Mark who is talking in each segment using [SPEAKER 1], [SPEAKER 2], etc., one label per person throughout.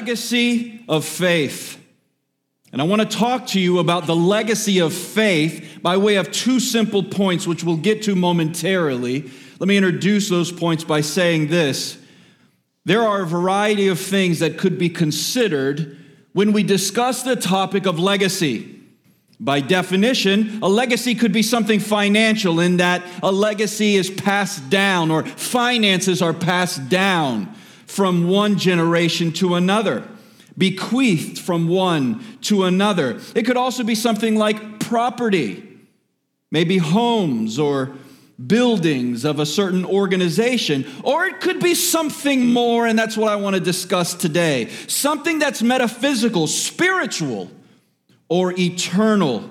[SPEAKER 1] legacy of faith. And I want to talk to you about the legacy of faith by way of two simple points, which we'll get to momentarily. Let me introduce those points by saying this. There are a variety of things that could be considered when we discuss the topic of legacy. By definition, a legacy could be something financial in that a legacy is passed down or finances are passed down from one generation to another bequeathed from one to another. It could also be something like property, maybe homes or buildings of a certain organization, or it could be something more, and that's what I want to discuss today something that's metaphysical, spiritual, or eternal.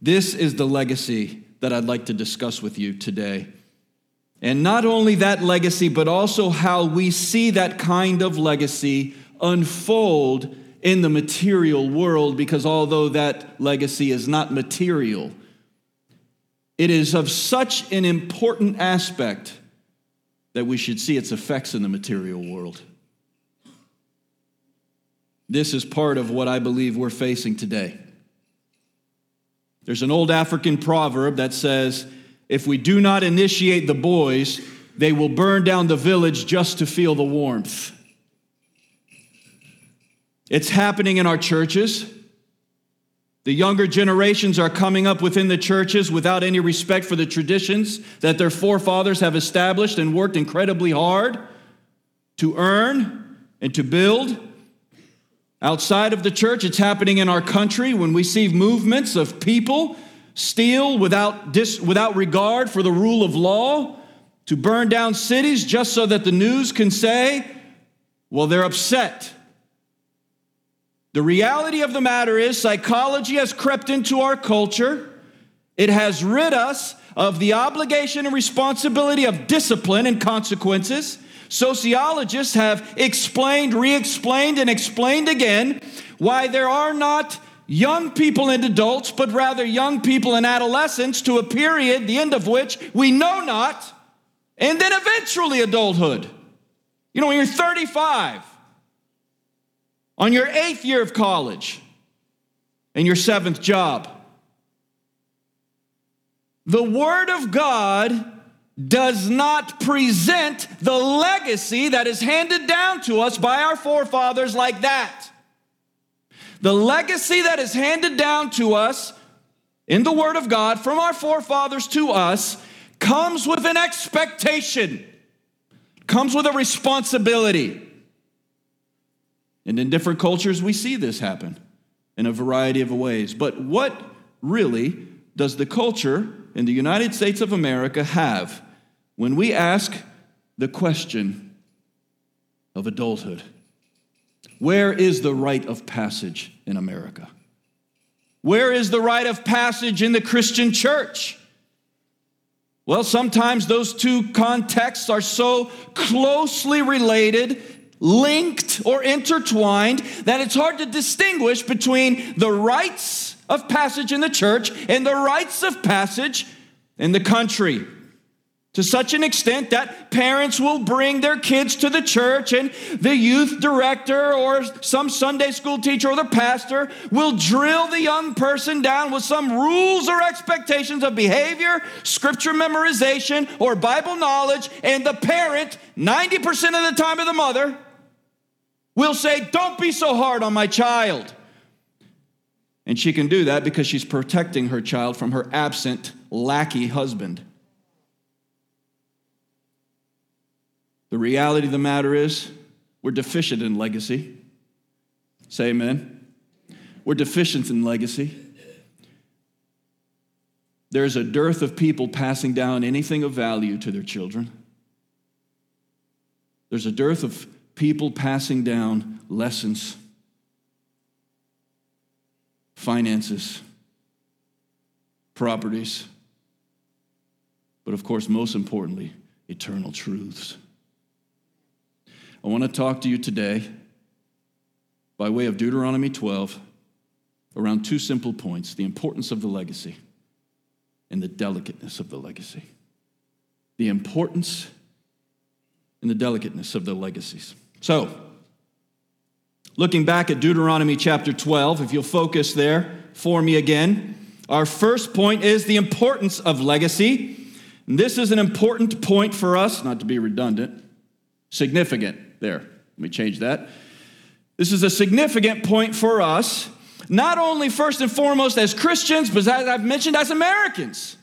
[SPEAKER 1] This is the legacy that I'd like to discuss with you today. And not only that legacy, but also how we see that kind of legacy unfold in the material world, because although that legacy is not material, it is of such an important aspect that we should see its effects in the material world. This is part of what I believe we're facing today. There's an old African proverb that says, if we do not initiate the boys, they will burn down the village just to feel the warmth. It's happening in our churches. The younger generations are coming up within the churches without any respect for the traditions that their forefathers have established and worked incredibly hard to earn and to build. Outside of the church, it's happening in our country when we see movements of people steal without, dis, without regard for the rule of law, to burn down cities just so that the news can say, well, they're upset. The reality of the matter is, psychology has crept into our culture. It has rid us of the obligation and responsibility of discipline and consequences. Sociologists have explained, re explained, and explained again why there are not young people and adults, but rather young people and adolescents to a period, the end of which we know not, and then eventually adulthood. You know, when you're 35, on your eighth year of college, and your seventh job. The Word of God does not present the legacy that is handed down to us by our forefathers like that. The legacy that is handed down to us in the Word of God from our forefathers to us comes with an expectation, comes with a responsibility. And in different cultures, we see this happen in a variety of ways. But what really does the culture in the United States of America have when we ask the question of adulthood? Where is the rite of passage in America? Where is the rite of passage in the Christian church? Well, sometimes those two contexts are so closely related, linked, or intertwined that it's hard to distinguish between the rites of passage in the church and the rites of passage in the country to such an extent that parents will bring their kids to the church and the youth director or some Sunday school teacher or the pastor will drill the young person down with some rules or expectations of behavior, scripture memorization, or Bible knowledge, and the parent, 90% of the time of the mother, will say, Don't be so hard on my child. And she can do that because she's protecting her child from her absent, lackey husband. The reality of the matter is, we're deficient in legacy. Say amen. We're deficient in legacy. There's a dearth of people passing down anything of value to their children. There's a dearth of people passing down lessons, finances, properties, but of course, most importantly, eternal truths. I want to talk to you today by way of Deuteronomy 12 around two simple points the importance of the legacy and the delicateness of the legacy. The importance and the delicateness of the legacies. So, looking back at Deuteronomy chapter 12, if you'll focus there for me again, our first point is the importance of legacy. And this is an important point for us, not to be redundant, significant. There, let me change that. This is a significant point for us, not only first and foremost as Christians, but as I've mentioned, as Americans.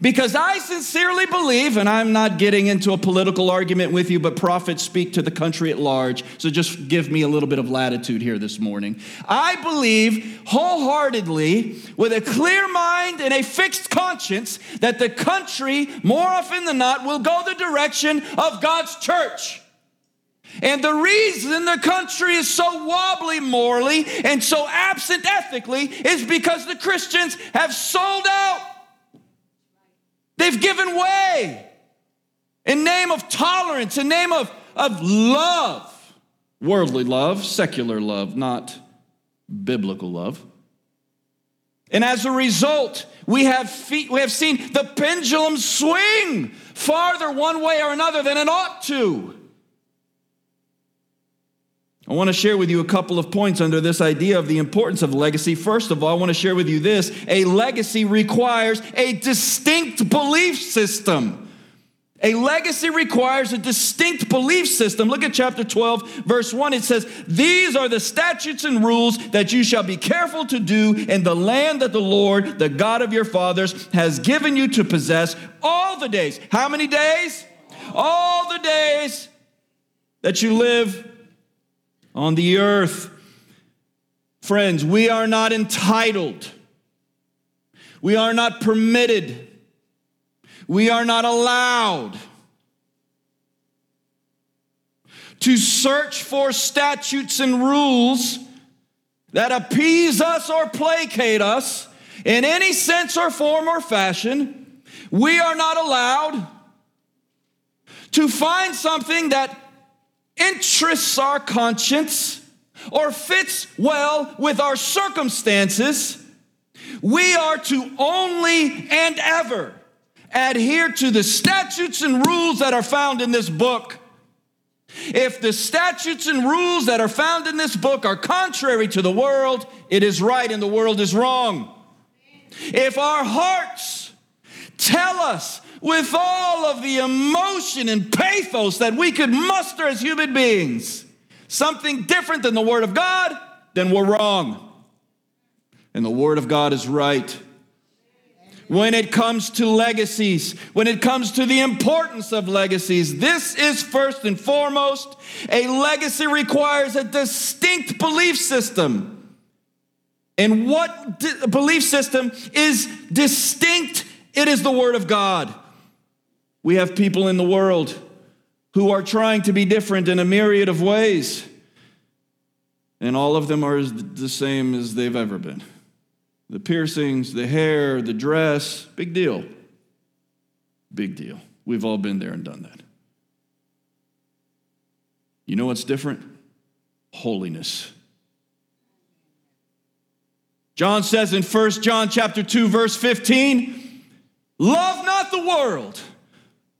[SPEAKER 1] Because I sincerely believe, and I'm not getting into a political argument with you, but prophets speak to the country at large, so just give me a little bit of latitude here this morning. I believe wholeheartedly, with a clear mind and a fixed conscience, that the country, more often than not, will go the direction of God's church. And the reason the country is so wobbly morally and so absent ethically is because the Christians have sold out. They've given way in name of tolerance, in name of, of love, worldly love, secular love, not biblical love. And as a result, we have, feet, we have seen the pendulum swing farther one way or another than it ought to. I want to share with you a couple of points under this idea of the importance of legacy. First of all, I want to share with you this a legacy requires a distinct belief system. A legacy requires a distinct belief system. Look at chapter 12, verse 1. It says, These are the statutes and rules that you shall be careful to do in the land that the Lord, the God of your fathers, has given you to possess all the days. How many days? All the days that you live on the earth. Friends, we are not entitled. We are not permitted. We are not allowed to search for statutes and rules that appease us or placate us in any sense or form or fashion. We are not allowed to find something that interests our conscience or fits well with our circumstances, we are to only and ever adhere to the statutes and rules that are found in this book. If the statutes and rules that are found in this book are contrary to the world, it is right and the world is wrong. If our hearts tell us with all of the emotion and pathos that we could muster as human beings, something different than the Word of God, then we're wrong. And the Word of God is right. When it comes to legacies, when it comes to the importance of legacies, this is first and foremost a legacy requires a distinct belief system. And what di- belief system is distinct? It is the Word of God. We have people in the world who are trying to be different in a myriad of ways, and all of them are the same as they've ever been. The piercings, the hair, the dress, big deal. Big deal. We've all been there and done that. You know what's different? Holiness. John says in 1 John chapter 2 verse 15, love not the world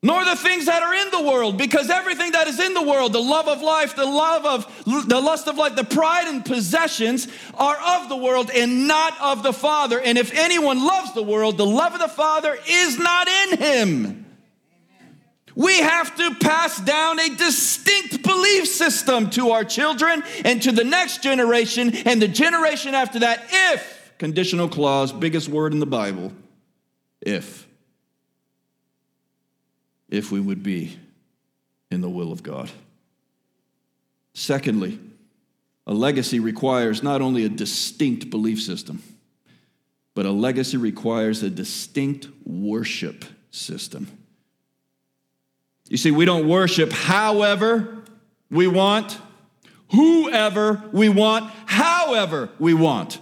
[SPEAKER 1] nor the things that are in the world, because everything that is in the world, the love of life, the love of the lust of life, the pride and possessions are of the world and not of the Father. And if anyone loves the world, the love of the Father is not in him. We have to pass down a distinct belief system to our children and to the next generation and the generation after that if, conditional clause, biggest word in the Bible, if if we would be in the will of God. Secondly, a legacy requires not only a distinct belief system, but a legacy requires a distinct worship system. You see, we don't worship however we want, whoever we want, however we want,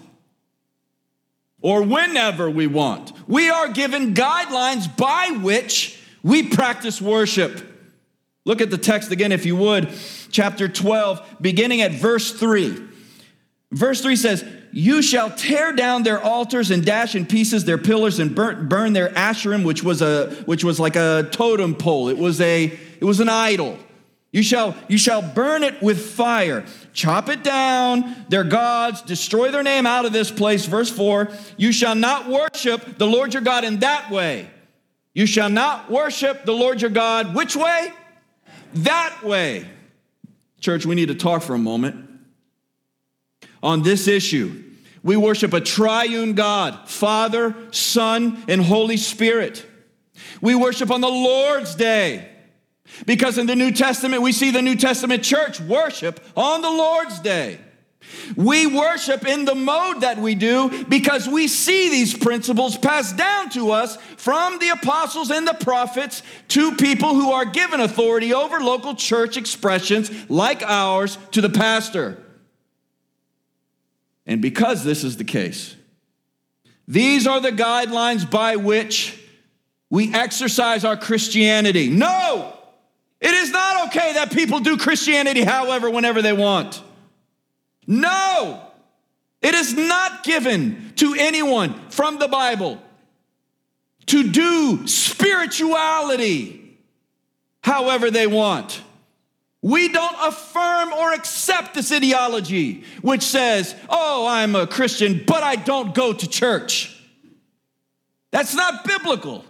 [SPEAKER 1] or whenever we want. We are given guidelines by which we practice worship. Look at the text again, if you would, chapter 12, beginning at verse 3. Verse 3 says, You shall tear down their altars and dash in pieces their pillars and burn, burn their asherim, which was, a, which was like a totem pole. It was, a, it was an idol. You shall, you shall burn it with fire. Chop it down, their gods, destroy their name out of this place. Verse 4 You shall not worship the Lord your God in that way. You shall not worship the Lord your God. Which way? That way. Church, we need to talk for a moment on this issue. We worship a triune God, Father, Son, and Holy Spirit. We worship on the Lord's day. Because in the New Testament, we see the New Testament church worship on the Lord's day. We worship in the mode that we do because we see these principles passed down to us from the apostles and the prophets to people who are given authority over local church expressions like ours to the pastor. And because this is the case, these are the guidelines by which we exercise our Christianity. No! It is not okay that people do Christianity however, whenever they want. No, it is not given to anyone from the Bible to do spirituality however they want. We don't affirm or accept this ideology which says, oh, I'm a Christian, but I don't go to church. That's not biblical.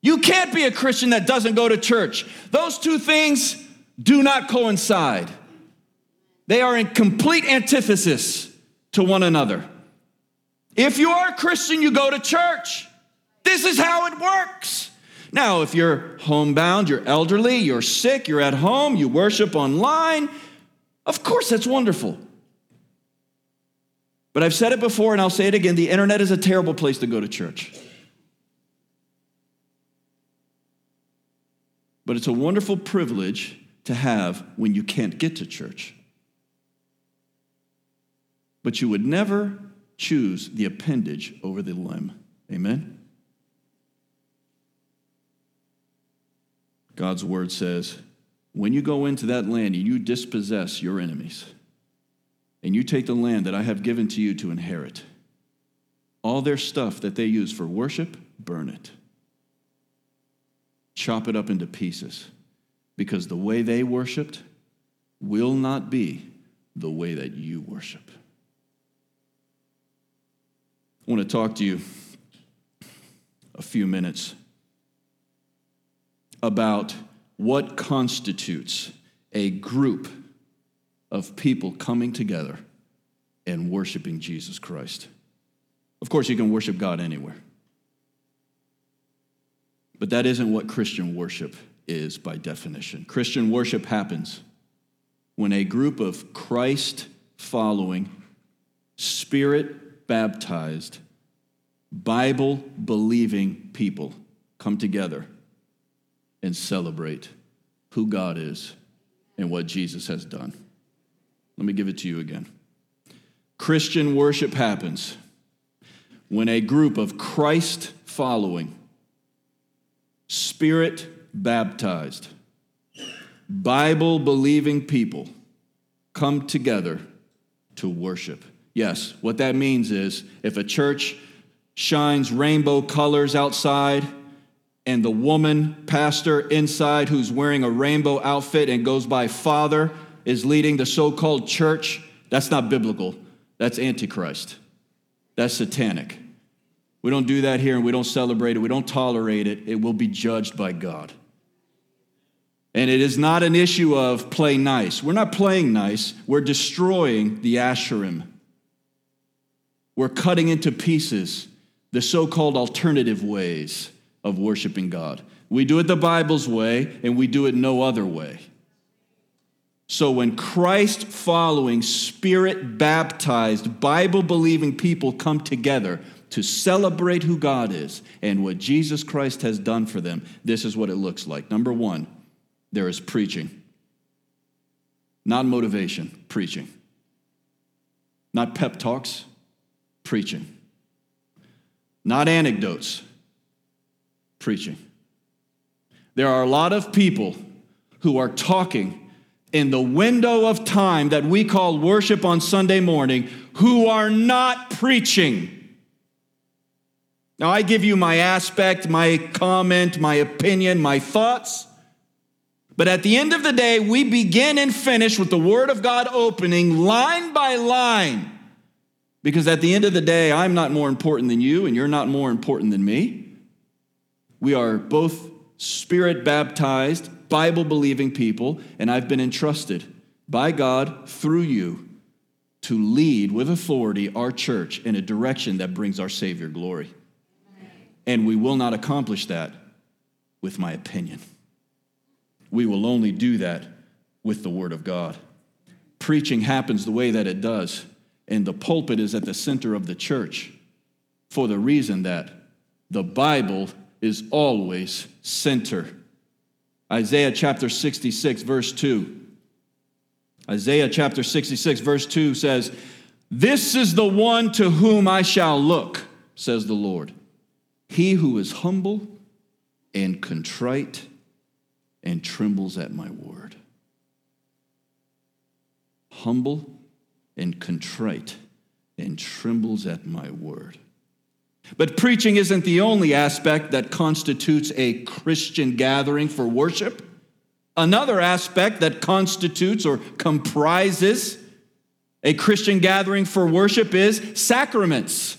[SPEAKER 1] You can't be a Christian that doesn't go to church. Those two things do not coincide, they are in complete antithesis to one another. If you are a Christian, you go to church. This is how it works. Now, if you're homebound, you're elderly, you're sick, you're at home, you worship online, of course, that's wonderful. But I've said it before and I'll say it again the internet is a terrible place to go to church. But it's a wonderful privilege to have when you can't get to church. But you would never choose the appendage over the limb. Amen? God's word says, when you go into that land and you dispossess your enemies, and you take the land that I have given to you to inherit, all their stuff that they use for worship, burn it chop it up into pieces because the way they worshiped will not be the way that you worship. I want to talk to you a few minutes about what constitutes a group of people coming together and worshiping Jesus Christ. Of course, you can worship God anywhere. But that isn't what Christian worship is by definition. Christian worship happens when a group of Christ following, spirit baptized, Bible believing people come together and celebrate who God is and what Jesus has done. Let me give it to you again. Christian worship happens when a group of Christ following, spirit baptized, Bible believing people come together to worship. Yes, what that means is if a church shines rainbow colors outside and the woman pastor inside who's wearing a rainbow outfit and goes by father is leading the so called church, that's not biblical. That's antichrist. That's satanic. We don't do that here and we don't celebrate it. We don't tolerate it. It will be judged by God. And it is not an issue of play nice. We're not playing nice. We're destroying the Asherim. We're cutting into pieces the so called alternative ways of worshiping God. We do it the Bible's way, and we do it no other way. So when Christ following, spirit baptized, Bible believing people come together, to celebrate who God is and what Jesus Christ has done for them, this is what it looks like. Number one, there is preaching. Not motivation, preaching. Not pep talks, preaching. Not anecdotes, preaching. There are a lot of people who are talking in the window of time that we call worship on Sunday morning who are not preaching. Now, I give you my aspect, my comment, my opinion, my thoughts, But at the end of the day, we begin and finish with the Word of God opening line by line. Because at the end of the day, I'm not more important than you, and you're not more important than me. We are both spirit baptized, Bible believing people, and I've been entrusted by God through you to lead with authority our church in a direction that brings our Savior glory. And we will not accomplish that with my opinion. We will only do that with the Word of God. Preaching happens the way that it does, and the pulpit is at the center of the church for the reason that the Bible is always center. Isaiah chapter 66, verse 2. Isaiah chapter 66, verse 2 says, This is the one to whom I shall look, says the Lord. He who is humble and contrite and trembles at my word. Humble and contrite and trembles at my word. But preaching isn't the only aspect that constitutes a Christian gathering for worship. Another aspect that constitutes or comprises a Christian gathering for worship is sacraments.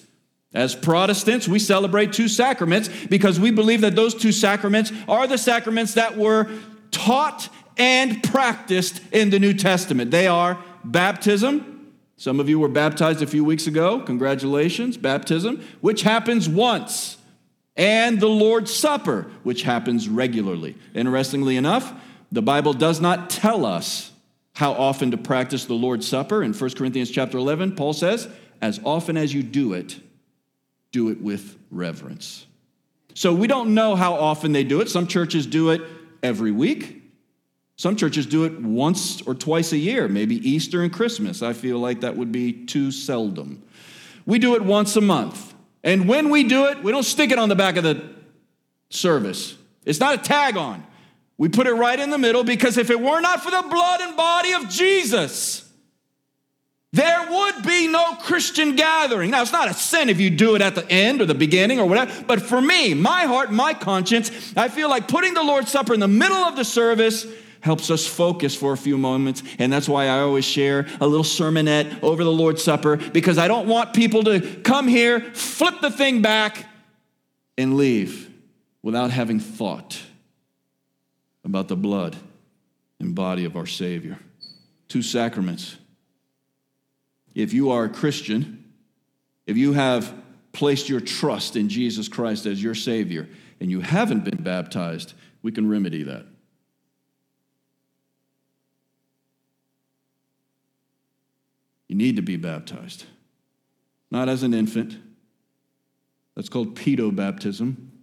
[SPEAKER 1] As Protestants, we celebrate two sacraments because we believe that those two sacraments are the sacraments that were taught and practiced in the New Testament. They are baptism. Some of you were baptized a few weeks ago. Congratulations, baptism, which happens once, and the Lord's Supper, which happens regularly. Interestingly enough, the Bible does not tell us how often to practice the Lord's Supper. In 1 Corinthians chapter 11, Paul says, as often as you do it, do it with reverence. So we don't know how often they do it. Some churches do it every week. Some churches do it once or twice a year, maybe Easter and Christmas. I feel like that would be too seldom. We do it once a month. And when we do it, we don't stick it on the back of the service. It's not a tag on. We put it right in the middle because if it were not for the blood and body of Jesus, there would be no Christian gathering. Now, it's not a sin if you do it at the end or the beginning or whatever, but for me, my heart, my conscience, I feel like putting the Lord's Supper in the middle of the service helps us focus for a few moments. And that's why I always share a little sermonette over the Lord's Supper because I don't want people to come here, flip the thing back, and leave without having thought about the blood and body of our Savior. Two sacraments if you are a Christian, if you have placed your trust in Jesus Christ as your Savior, and you haven't been baptized, we can remedy that. You need to be baptized. Not as an infant. That's called pedo baptism.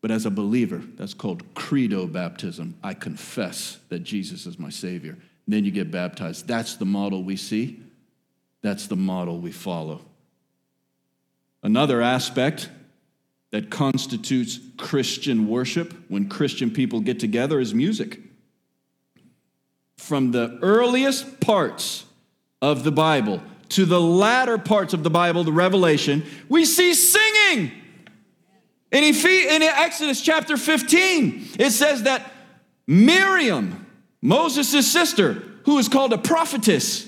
[SPEAKER 1] But as a believer, that's called credo baptism. I confess that Jesus is my Savior then you get baptized. That's the model we see. That's the model we follow. Another aspect that constitutes Christian worship when Christian people get together is music. From the earliest parts of the Bible to the latter parts of the Bible, the Revelation, we see singing. In, in Exodus chapter 15, it says that Miriam, Moses' sister, who is called a prophetess,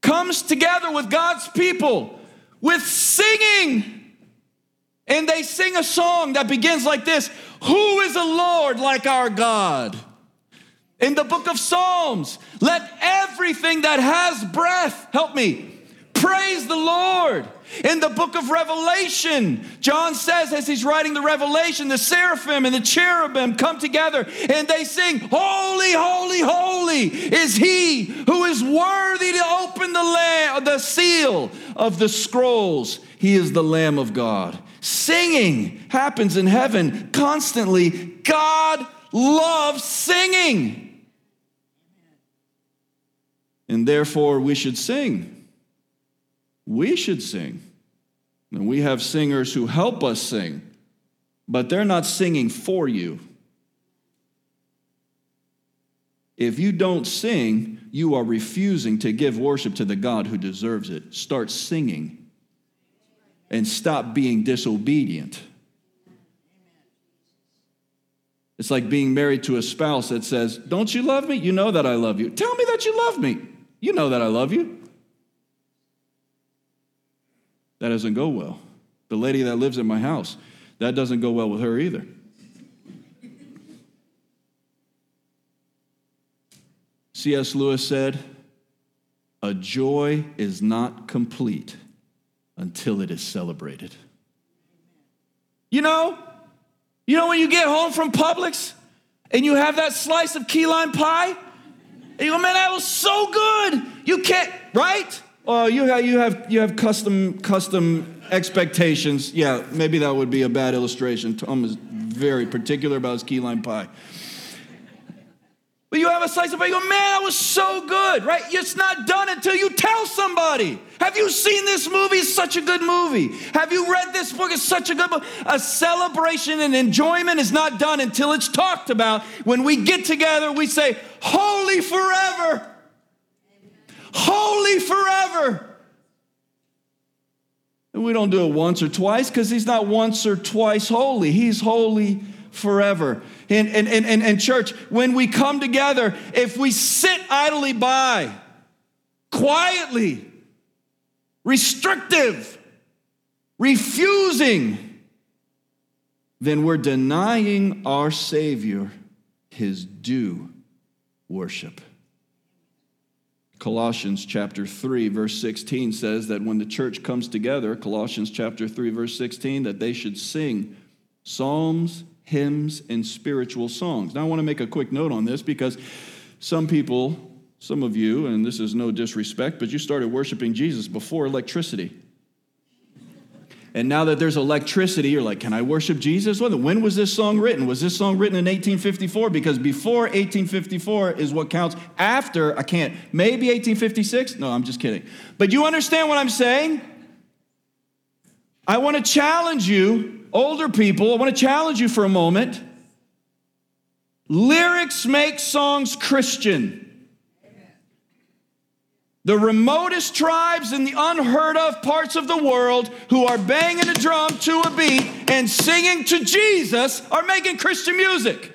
[SPEAKER 1] comes together with God's people with singing. And they sing a song that begins like this Who is a Lord like our God? In the book of Psalms, let everything that has breath, help me, praise the Lord. In the book of Revelation, John says, as he's writing the Revelation, the seraphim and the cherubim come together and they sing, Holy, holy, holy is he who is worthy to open the, the seal of the scrolls. He is the Lamb of God. Singing happens in heaven constantly. God loves singing. And therefore, we should sing. We should sing. And we have singers who help us sing, but they're not singing for you. If you don't sing, you are refusing to give worship to the God who deserves it. Start singing and stop being disobedient. It's like being married to a spouse that says, Don't you love me? You know that I love you. Tell me that you love me. You know that I love you. That doesn't go well. The lady that lives in my house, that doesn't go well with her either. C.S. Lewis said, A joy is not complete until it is celebrated. You know, you know when you get home from Publix and you have that slice of key lime pie, and you go, man, that was so good. You can't, right? Oh, you have, you have, you have custom, custom expectations. Yeah, maybe that would be a bad illustration. Tom is very particular about his key lime pie. But you have a slice of pie, you go, man, that was so good, right? It's not done until you tell somebody. Have you seen this movie? It's such a good movie. Have you read this book? It's such a good book. A celebration and enjoyment is not done until it's talked about. When we get together, we say, Holy forever. Holy forever. And we don't do it once or twice because he's not once or twice holy. He's holy forever. And, and, and, and, and church, when we come together, if we sit idly by, quietly, restrictive, refusing, then we're denying our Savior his due worship. Colossians chapter 3 verse 16 says that when the church comes together, Colossians chapter 3 verse 16 that they should sing psalms, hymns, and spiritual songs. Now, I want to make a quick note on this because some people, some of you, and this is no disrespect, but you started worshiping Jesus before electricity. And now that there's electricity, you're like, can I worship Jesus? When was this song written? Was this song written in 1854? Because before 1854 is what counts. After, I can't, maybe 1856? No, I'm just kidding. But you understand what I'm saying? I want to challenge you older people, I want to challenge you for a moment. Lyrics make songs Christian. The remotest tribes in the unheard of parts of the world who are banging a drum to a beat and singing to Jesus are making Christian music.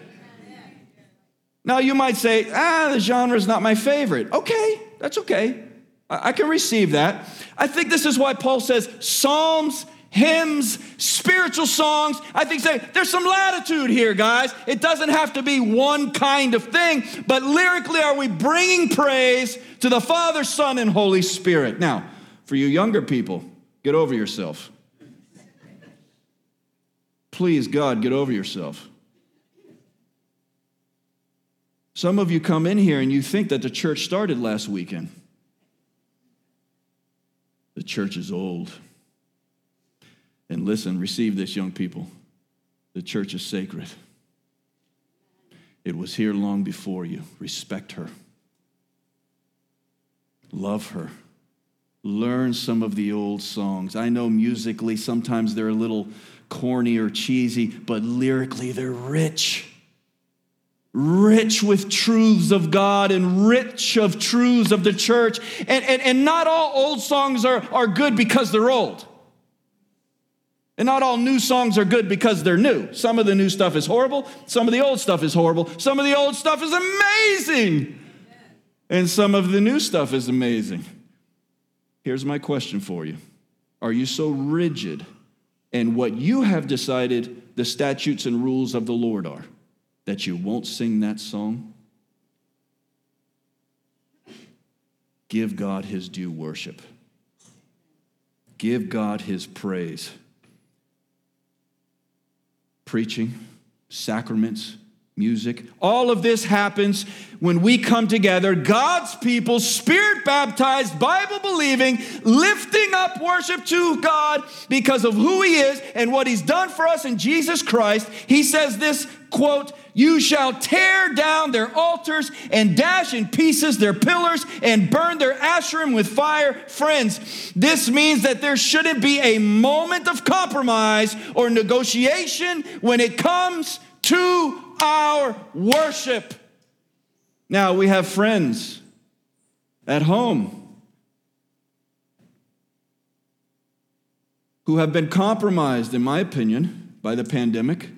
[SPEAKER 1] Now, you might say, ah, the genre is not my favorite. Okay, that's okay. I, can receive that. I think this is why Paul says Psalms hymns, spiritual songs. I think say there's some latitude here, guys. It doesn't have to be one kind of thing, but lyrically, are we bringing praise to the Father, Son, and Holy Spirit? Now, for you younger people, get over yourself. Please, God, get over yourself. Some of you come in here and you think that the church started last weekend. The church is old. And listen, receive this, young people. The church is sacred. It was here long before you. Respect her, love her. Learn some of the old songs. I know musically sometimes they're a little corny or cheesy, but lyrically they're rich. Rich with truths of God and rich of truths of the church. And, and, and not all old songs are, are good because they're old. And not all new songs are good because they're new. Some of the new stuff is horrible, some of the old stuff is horrible, some of the old stuff is amazing, and some of the new stuff is amazing. Here's my question for you Are you so rigid in what you have decided the statutes and rules of the Lord are that you won't sing that song? Give God his due worship. Give God his praise preaching, sacraments, music. All of this happens when we come together, God's people, spirit baptized, Bible believing, lifting up worship to God because of who He is and what He's done for us in Jesus Christ. He says this quote, You shall tear down their altars and dash in pieces their pillars and burn their Asherim with fire. Friends, this means that there shouldn't be a moment of compromise or negotiation when it comes to our worship. Now, we have friends at home who have been compromised, in my opinion, by the pandemic.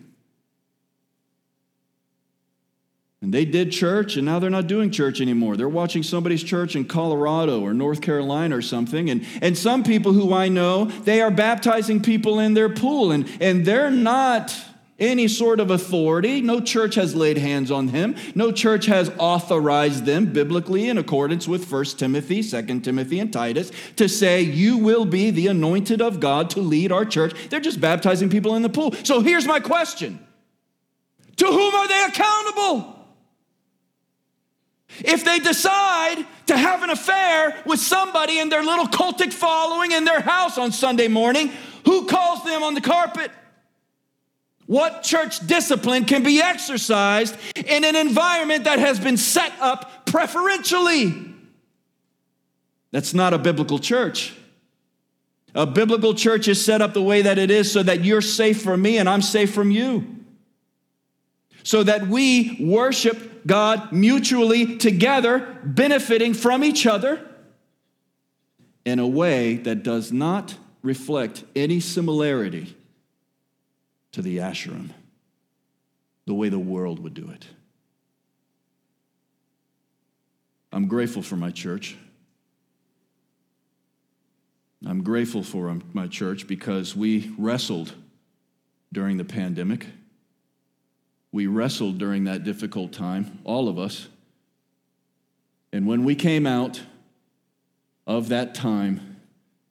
[SPEAKER 1] And they did church, and now they're not doing church anymore. They're watching somebody's church in Colorado or North Carolina or something. And, and some people who I know, they are baptizing people in their pool, and, and they're not any sort of authority. No church has laid hands on him. No church has authorized them biblically in accordance with 1 Timothy, 2 Timothy, and Titus to say, You will be the anointed of God to lead our church. They're just baptizing people in the pool. So here's my question To whom are they accountable? If they decide to have an affair with somebody in their little cultic following in their house on Sunday morning, who calls them on the carpet? What church discipline can be exercised in an environment that has been set up preferentially? That's not a biblical church. A biblical church is set up the way that it is so that you're safe from me and I'm safe from you. So that we worship God mutually together, benefiting from each other in a way that does not reflect any similarity to the Asherim, the way the world would do it. I'm grateful for my church. I'm grateful for um, my church because we wrestled during the pandemic. We wrestled during that difficult time, all of us. And when we came out of that time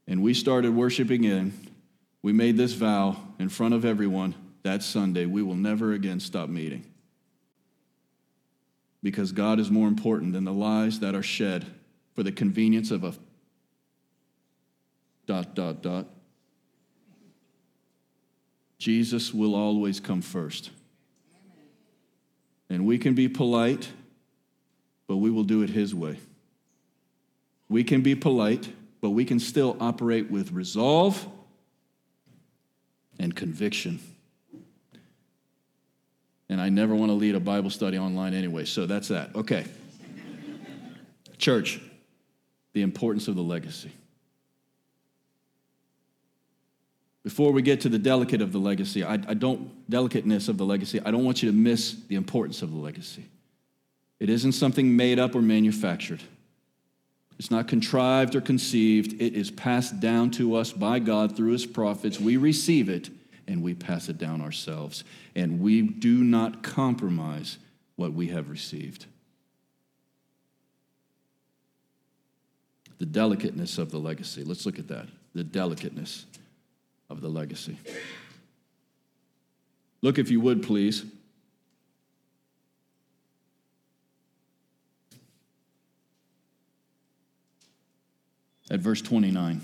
[SPEAKER 1] and we started worshiping in, we made this vow in front of everyone that Sunday we will never again stop meeting. Because God is more important than the lies that are shed for the convenience of a dot, dot, dot. Jesus will always come first. And we can be polite, but we will do it His way. We can be polite, but we can still operate with resolve and conviction. And I never want to lead a Bible study online anyway, so that's that. Okay. Church, the importance of the legacy. Before we get to the delicate of the legacy, I, I don't delicateness of the legacy. I don't want you to miss the importance of the legacy. It isn't something made up or manufactured. It's not contrived or conceived. It is passed down to us by God through his prophets. We receive it and we pass it down ourselves. And we do not compromise what we have received. The delicateness of the legacy. Let's look at that. The delicateness of the legacy. Look, if you would, please, at verse 29.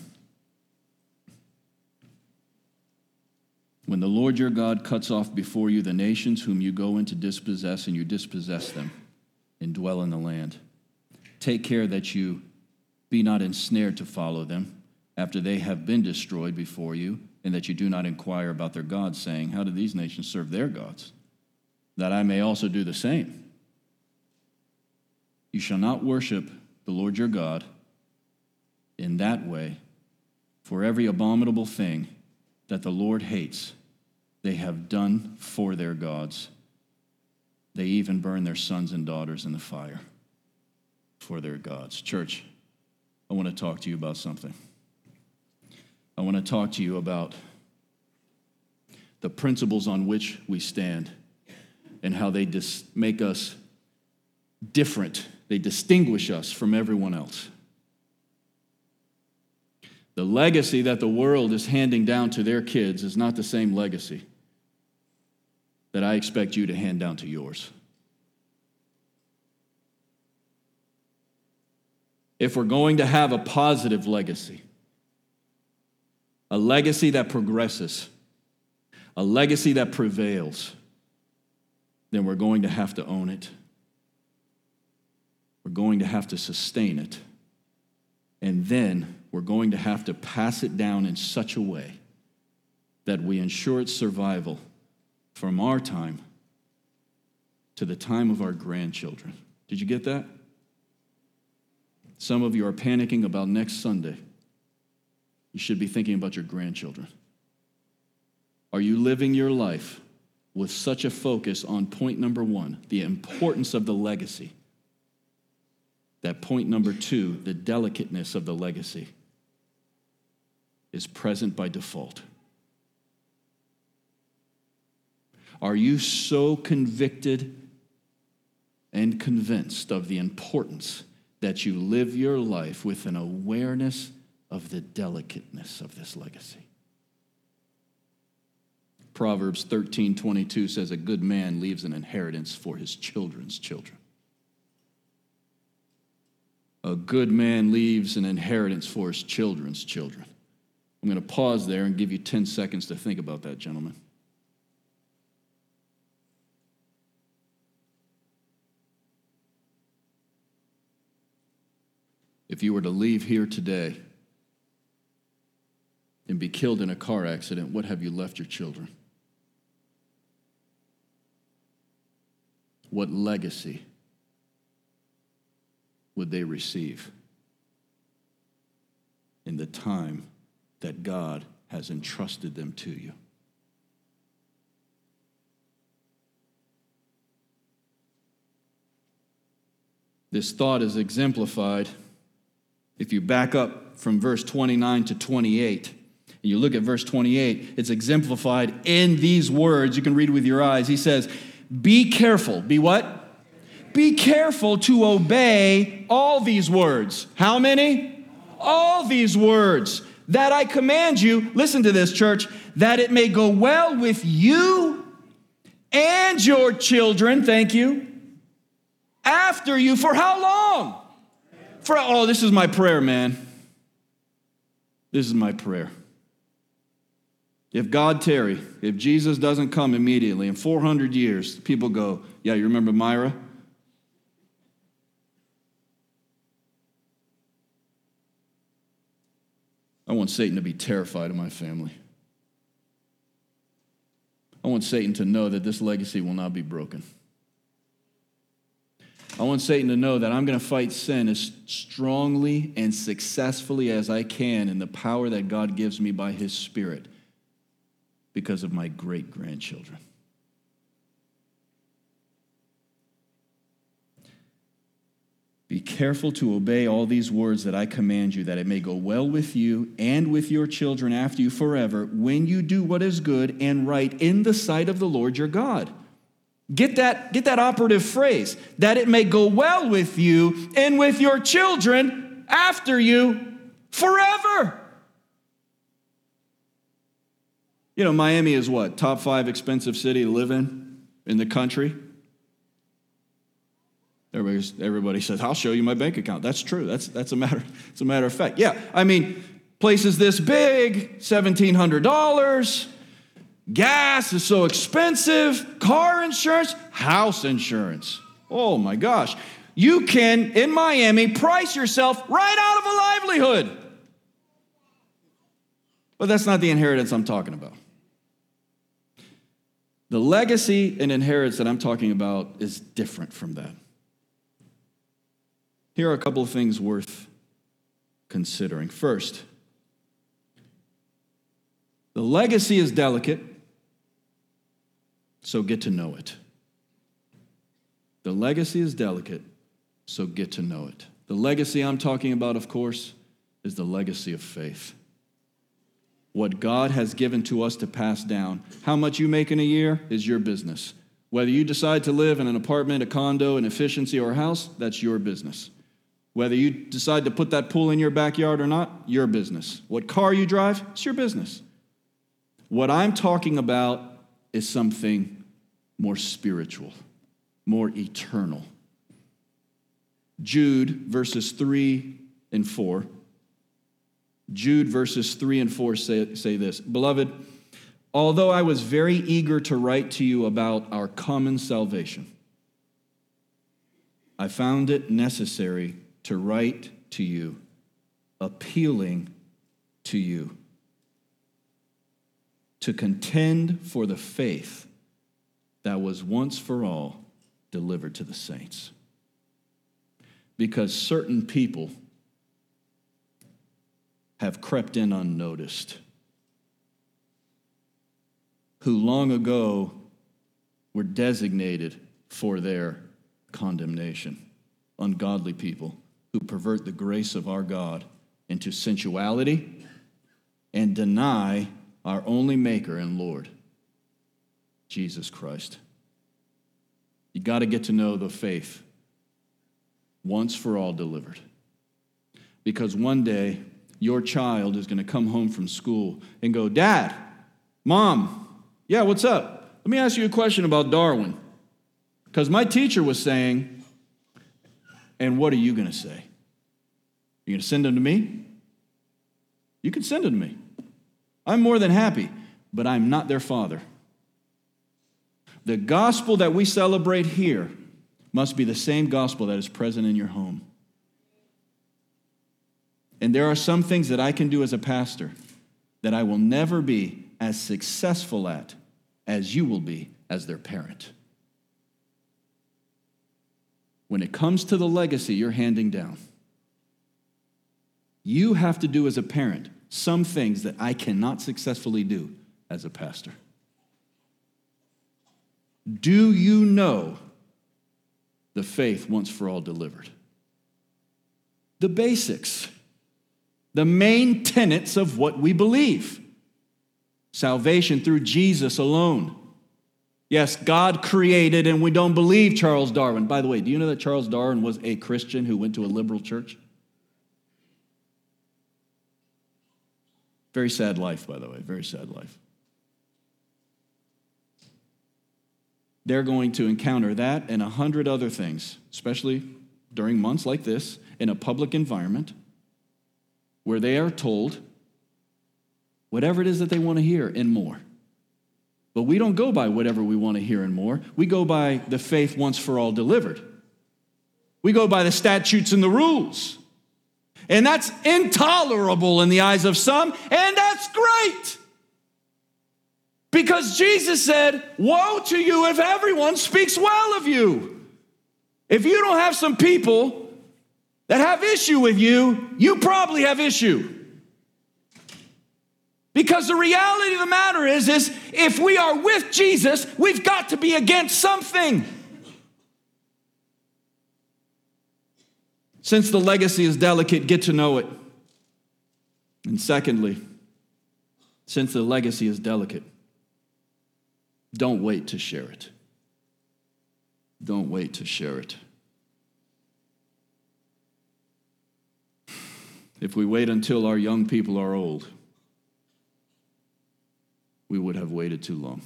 [SPEAKER 1] When the Lord your God cuts off before you the nations whom you go in to dispossess, and you dispossess them and dwell in the land, take care that you be not ensnared to follow them after they have been destroyed before you, and that you do not inquire about their gods, saying, How do these nations serve their gods? That I may also do the same. You shall not worship the Lord your God in that way, for every abominable thing that the Lord hates, they have done for their gods. They even burn their sons and daughters in the fire for their gods. Church, I want to talk to you about something. I want to talk to you about the principles on which we stand and how they dis- make us different. They distinguish us from everyone else. The legacy that the world is handing down to their kids is not the same legacy that I expect you to hand down to yours. If we're going to have a positive legacy, a legacy that progresses, a legacy that prevails, then we're going to have to own it. We're going to have to sustain it. And then we're going to have to pass it down in such a way that we ensure its survival from our time to the time of our grandchildren. Did you get that? Some of you are panicking about next Sunday. You should be thinking about your grandchildren. Are you living your life with such a focus on point number one, the importance of the legacy, that point number two, the delicateness of the legacy, is present by default. Are you so convicted and convinced of the importance that you live your life with an awareness of the delicateness of this legacy? Proverbs 13 22 says, A good man leaves an inheritance for his children's children. A good man leaves an inheritance for his children's children. I'm going to pause there and give you 10 seconds to think about that, gentlemen. If you were to leave here today and be killed in a car accident, what have you left your children? What legacy would they receive in the time that God has entrusted them to you? This thought is exemplified if you back up from verse 29 to 28. and You look at verse 28, it's exemplified in these words. You can read with your eyes. He says, be careful. Be what? Be careful to obey all these words. How many? All these words that I command you. Listen to this, church, that it may go well with you and your children. Thank you. After you, for how long? For, oh, this is my prayer, man. This is my prayer. If God tarry, if Jesus doesn't come immediately in 400 years, people go, Yeah, you remember Myra? I want Satan to be terrified of my family. I want Satan to know that this legacy will not be broken. I want Satan to know that I'm going to fight sin as strongly and successfully as I can in the power that God gives me by his Spirit because of my great grandchildren. Be careful to obey all these words that I command you, that it may go well with you and with your children after you forever, when you do what is good and right in the sight of the Lord your God. Get that, get that operative phrase, that it may go well with you and with your children after you forever. You know, Miami is what? Top five expensive city to live in in the country? Everybody's, everybody says, I'll show you my bank account. That's true. That's, that's a, matter, it's a matter of fact. Yeah, I mean, places this big, $1,700. Gas is so expensive. Car insurance, house insurance. Oh my gosh. You can, in Miami, price yourself right out of a livelihood. But that's not the inheritance I'm talking about. The legacy and inheritance that I'm talking about is different from that. Here are a couple of things worth considering. First, the legacy is delicate, so get to know it. The legacy is delicate, so get to know it. The legacy I'm talking about, of course, is the legacy of faith what God has given to us to pass down. How much you make in a year is your business. Whether you decide to live in an apartment, a condo, an efficiency, or a house, that's your business. Whether you decide to put that pool in your backyard or not, your business. What car you drive, it's your business. What I'm talking about is something more spiritual, more eternal. Jude verses 3 and 4 Jude verses 3 and 4 say, say this Beloved, although I was very eager to write to you about our common salvation, I found it necessary to write to you, appealing to you to contend for the faith that was once for all delivered to the saints. Because certain people have crept in unnoticed, who long ago were designated for their condemnation. Ungodly people who pervert the grace of our God into sensuality and deny our only Maker and Lord, Jesus Christ. You got to get to know the faith once for all delivered. Because one day, your child is going to come home from school and go, Dad, Mom, yeah, what's up? Let me ask you a question about Darwin. Because my teacher was saying, and what are you going to say? You going to send them to me? You can send them to me. I'm more than happy, but I'm not their father. The gospel that we celebrate here must be the same gospel that is present in your home. And there are some things that I can do as a pastor that I will never be as successful at as you will be as their parent. When it comes to the legacy you're handing down, you have to do as a parent some things that I cannot successfully do as a pastor. Do you know the faith once for all delivered? The basics, the main tenets of what we believe salvation through Jesus alone. Yes, God created, and we don't believe Charles Darwin. By the way, do you know that Charles Darwin was a Christian who went to a liberal church? Very sad life, by the way, very sad life. They're going to encounter that and a hundred other things, especially during months like this in a public environment where they are told whatever it is that they want to hear and more. But we don't go by whatever we want to hear and more. We go by the faith once for all delivered. We go by the statutes and the rules. And that's intolerable in the eyes of some, and that's great. Because Jesus said, Woe to you if everyone speaks well of you. If you don't have some people that have issue with you, you probably have issue. Because the reality of the matter is, is if we are with Jesus, we've got to be against something. Since the legacy is delicate, get to know it. And secondly, since the legacy is delicate, don't wait to share it. Don't wait to share it. If we wait until our young people are old, we would have waited too long.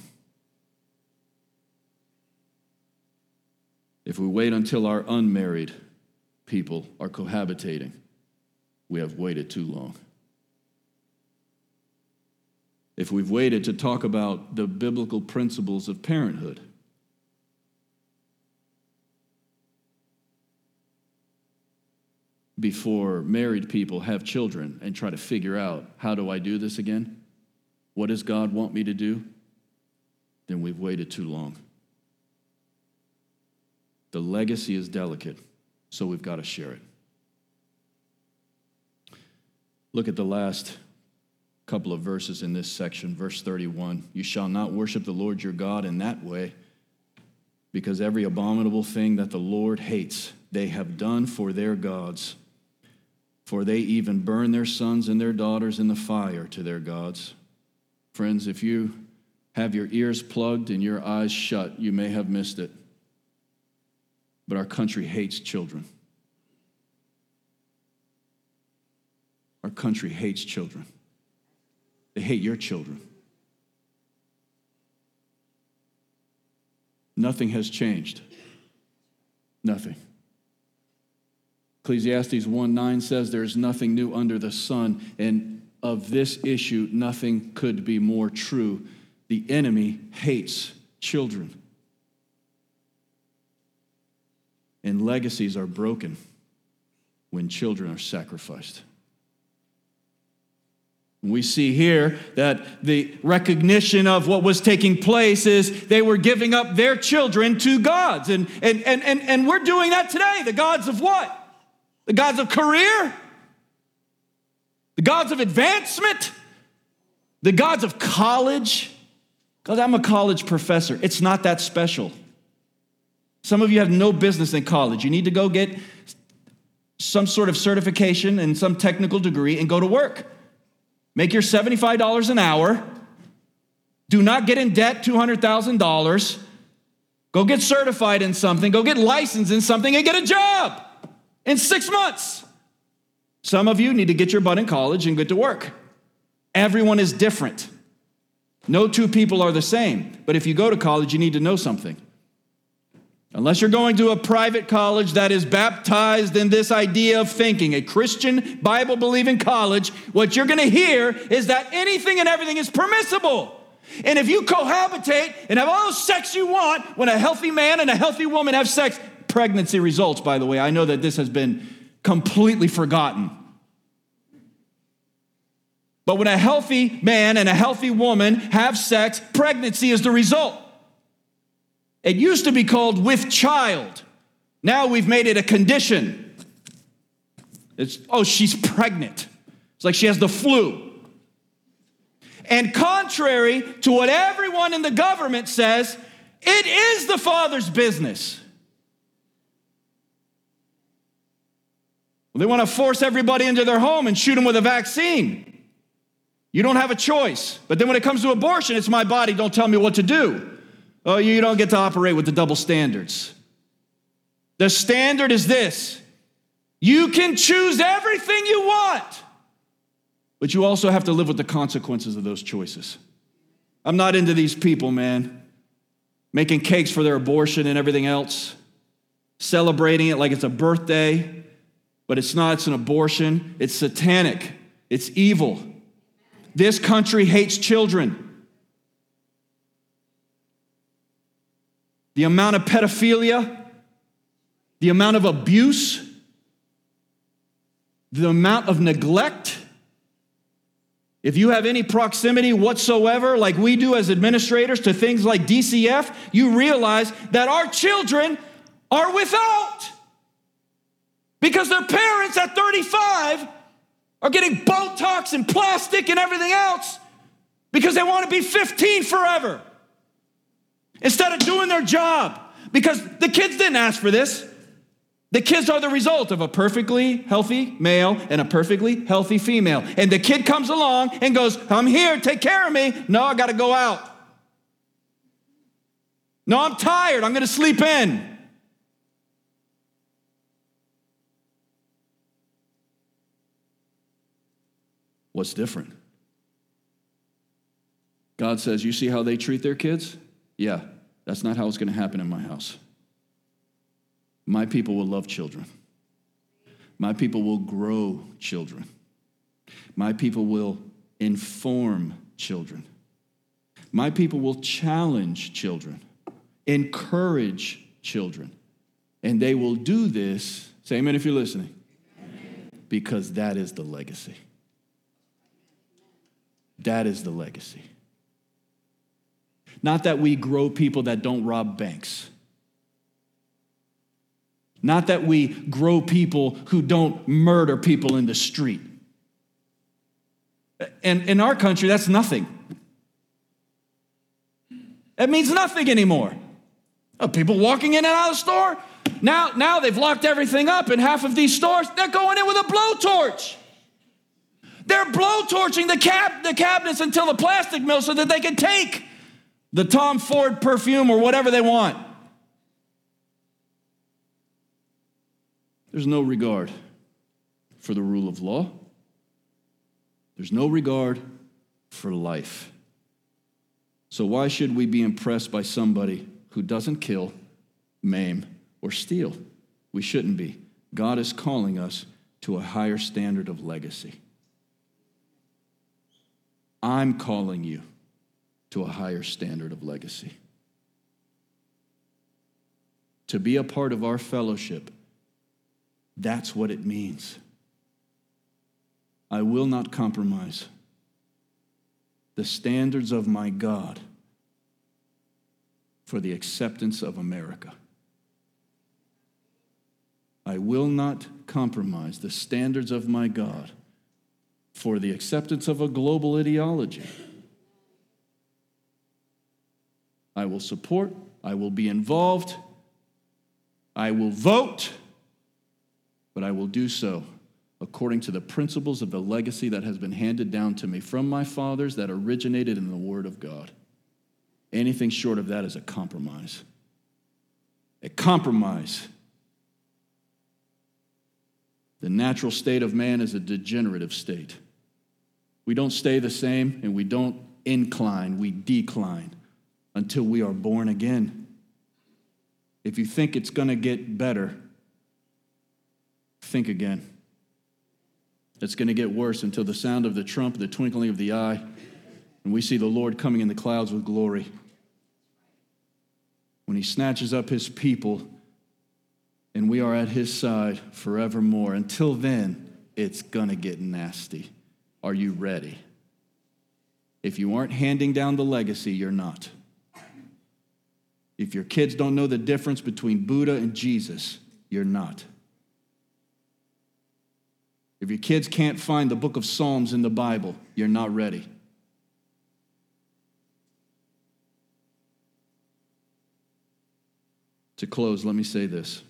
[SPEAKER 1] If we wait until our unmarried people are cohabitating, we have waited too long. If we've waited to talk about the biblical principles of parenthood, before married people have children and try to figure out how do I do this again? What does God want me to do? Then we've waited too long. The legacy is delicate, so we've got to share it. Look at the last couple of verses in this section, verse 31. You shall not worship the Lord your God in that way, because every abominable thing that the Lord hates, they have done for their gods. For they even burn their sons and their daughters in the fire to their gods. Friends, if you have your ears plugged and your eyes shut, you may have missed it. But our country hates children. Our country hates children. They hate your children. Nothing has changed. Nothing. Ecclesiastes 1 9 says there is nothing new under the sun, and of this issue, nothing could be more true. The enemy hates children. And legacies are broken when children are sacrificed. We see here that the recognition of what was taking place is they were giving up their children to gods. And, and, and, and, and we're doing that today. The gods of what? The gods of career? The gods of advancement, the gods of college, Because I'm a college professor. It's not that special. Some of you have no business in college. You need to go get some sort of certification and some technical degree and go to work. Make your $75 an hour. Do not get in debt $200,000. Go get certified in something, go get licensed in something, and get a job in six months. Some of you need to get your butt in college and get to work. Everyone is different. No two people are the same. But if you go to college, you need to know something. Unless you're going to a private college that is baptized in this idea of thinking, a Christian Bible believing college, what you're going to hear is that anything and everything is permissible. And if you cohabitate and have all the sex you want, when a healthy man and a healthy woman have sex, pregnancy results, by the way. I know that this has been completely forgotten. But when a healthy man and a healthy woman have sex, pregnancy is the result. It used to be called with child. Now we've made it a condition. It's, oh, she's pregnant. It's like she has the flu. And contrary to what everyone in the government says, it is the father's business. Well, they want to force everybody into their home and shoot them with a vaccine. You don't have a choice. But then when it comes to abortion, it's my body, don't tell me what to do. Oh, you don't get to operate with the double standards. The standard is this you can choose everything you want, but you also have to live with the consequences of those choices. I'm not into these people, man, making cakes for their abortion and everything else, celebrating it like it's a birthday, but it's not, it's an abortion. It's satanic, it's evil. This country hates children. the amount of pedophilia, the amount of abuse, the amount of neglect. If you have any proximity whatsoever, like we do as administrators, to things like DCF, you realize that our children are without. Because their parents at 35 are getting Botox and plastic and everything else because they want to be 15 forever instead of doing their job because the kids didn't ask for this. The kids are the result of a perfectly healthy male and a perfectly healthy female. And the kid comes along and goes, I'm here, take care of me. No, I got to go out. No, I'm tired, I'm going to sleep in. What's different? God says, You see how they treat their kids? Yeah, that's not how it's going to happen in my house. My people will love children. My people will grow children. My people will inform children. My people will challenge children, encourage children. And they will do this, say amen if you're listening, because that is the legacy. That is the legacy. Not that we grow people that don't rob banks. Not that we grow people who don't murder people in the street. And in our country, that's nothing. It means nothing anymore. Oh, people walking in and out of the store. Now, now they've locked everything up in half of these stores. They're going in with a blowtorch. They're blowtorching the, cab- the cabinets until the plastic mill so that they can take the Tom Ford perfume or whatever they want. There's no regard for the rule of law. There's no regard for life. So, why should we be impressed by somebody who doesn't kill, maim, or steal? We shouldn't be. God is calling us to a higher standard of legacy. I'm calling you to a higher standard of legacy. To be a part of our fellowship, that's what it means. I will not compromise the standards of my God for the acceptance of America. I will not compromise the standards of my God for the acceptance of a global ideology. I will support, I will be involved, I will vote, but I will do so according to the principles of the legacy that has been handed down to me from my fathers that originated in the Word of God. Anything short of that is a compromise. A compromise. The natural state of man is a degenerative state. We don't stay the same and we don't incline, we decline until we are born again. If you think it's going to get better, think again. It's going to get worse until the sound of the trump, the twinkling of the eye, and we see the Lord coming in the clouds with glory. When he snatches up his people, and we are at his side forevermore. Until then, it's going to get nasty. Are you ready? If you aren't handing down the legacy, you're not. If your kids don't know the difference between Buddha and Jesus, you're not. If your kids can't find the book of Psalms in the Bible, you're not ready. To close, let me say this.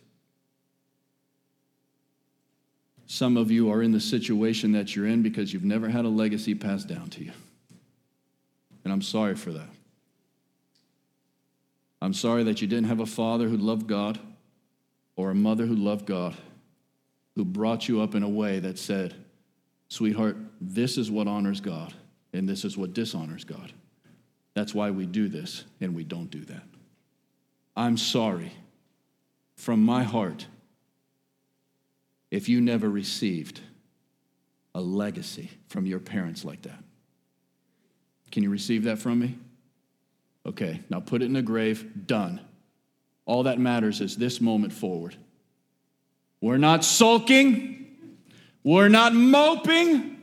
[SPEAKER 1] Some of you are in the situation that you're in because you've never had a legacy passed down to you. And I'm sorry for that. I'm sorry that you didn't have a father who loved God or a mother who loved God who brought you up in a way that said, Sweetheart, this is what honors God, and this is what dishonors God. That's why we do this, and we don't do that. I'm sorry from my heart if you never received a legacy from your parents like that. Can you receive that from me? Okay, now put it in a grave, done. All that matters is this moment forward. We're not sulking. We're not moping.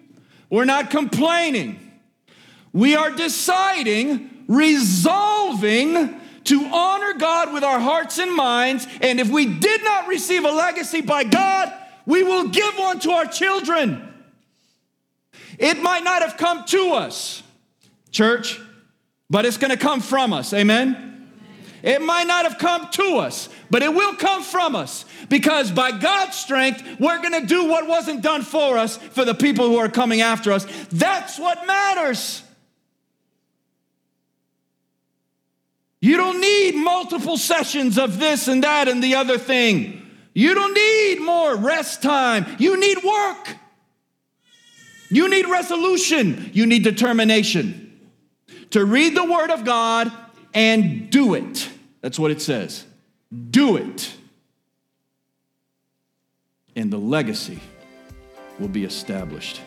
[SPEAKER 1] We're not complaining. We are deciding, resolving to honor God with our hearts and minds. And if we did not receive a legacy by God, we will give one to our children. It might not have come to us, church, but it's going to come from us. Amen? It might not have come to us, but it will come from us because by God's strength, we're going to do what wasn't done for us for the people who are coming after us. That's what matters. You don't need multiple sessions of this and that and the other thing. You don't need more rest time. You need work. You need resolution. You need determination to read the Word of God and do it. That's what it says. Do it. And the legacy will be established.